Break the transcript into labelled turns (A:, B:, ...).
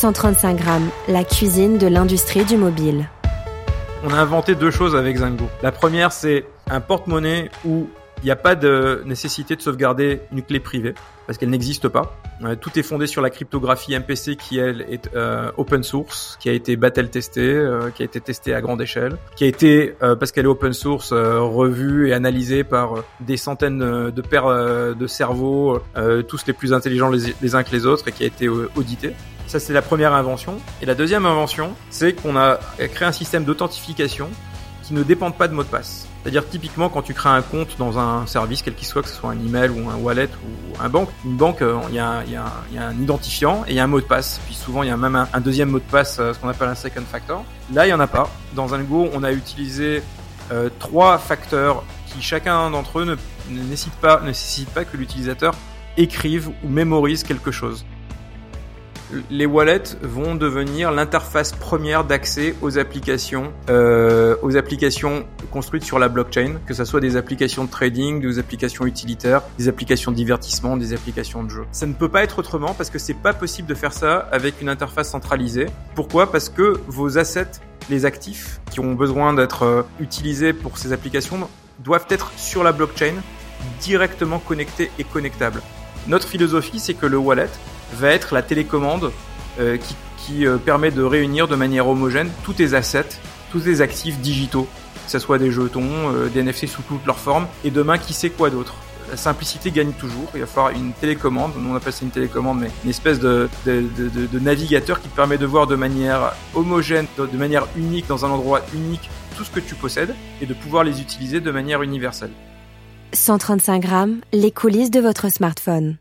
A: 135 grammes, la cuisine de l'industrie du mobile.
B: On a inventé deux choses avec Zingo. La première, c'est un porte-monnaie où il n'y a pas de nécessité de sauvegarder une clé privée parce qu'elle n'existe pas. Euh, tout est fondé sur la cryptographie MPC qui elle est euh, open source, qui a été battle testé, euh, qui a été testé à grande échelle, qui a été parce qu'elle est open source revue et analysée par des centaines de paires de cerveaux, tous les plus intelligents les, les, uns que les autres et qui a été audité. Ça c'est la première invention. Et la deuxième invention, c'est qu'on a créé un système d'authentification qui ne dépend pas de mot de passe. C'est-à-dire typiquement quand tu crées un compte dans un service, quel qu'il soit, que ce soit un email ou un wallet ou un banque, une banque, euh, il y, a, un identifiant et il y a un mot de passe. Puis souvent il y a même un, deuxième mot de passe, euh, ce qu'on appelle un second factor. Là il y en a pas. Dans un Go, on a utilisé euh, trois facteurs qui chacun d'entre eux ne, pas que l'utilisateur écrive ou mémorise quelque chose les wallets vont devenir l'interface première d'accès aux applications, euh, aux applications construites sur la blockchain, que ce soit des applications de trading, des applications utilitaires, des applications de divertissement, des applications de jeu. Ça ne peut pas être autrement parce que c'est pas possible de faire ça avec une interface centralisée. Pourquoi? Parce que vos assets, les actifs qui ont besoin d'être euh, utilisés pour ces applications doivent être sur la blockchain directement connectés et connectables. Notre philosophie, c'est que le wallet va être la télécommande euh, qui, qui euh, permet de réunir de manière homogène tous tes assets, tous tes actifs digitaux, que ce soit des jetons, euh, des NFC sous toutes leurs formes, et demain qui sait quoi d'autre? La simplicité gagne toujours. Il va falloir une télécommande, nous on appelle ça une télécommande, mais une espèce de, de, de, navigateur qui permet de voir de manière homogène, de manière unique, dans un endroit unique, tout ce que tu possèdes, et de pouvoir les utiliser de manière universelle.
A: 135 grammes, les coulisses de votre smartphone.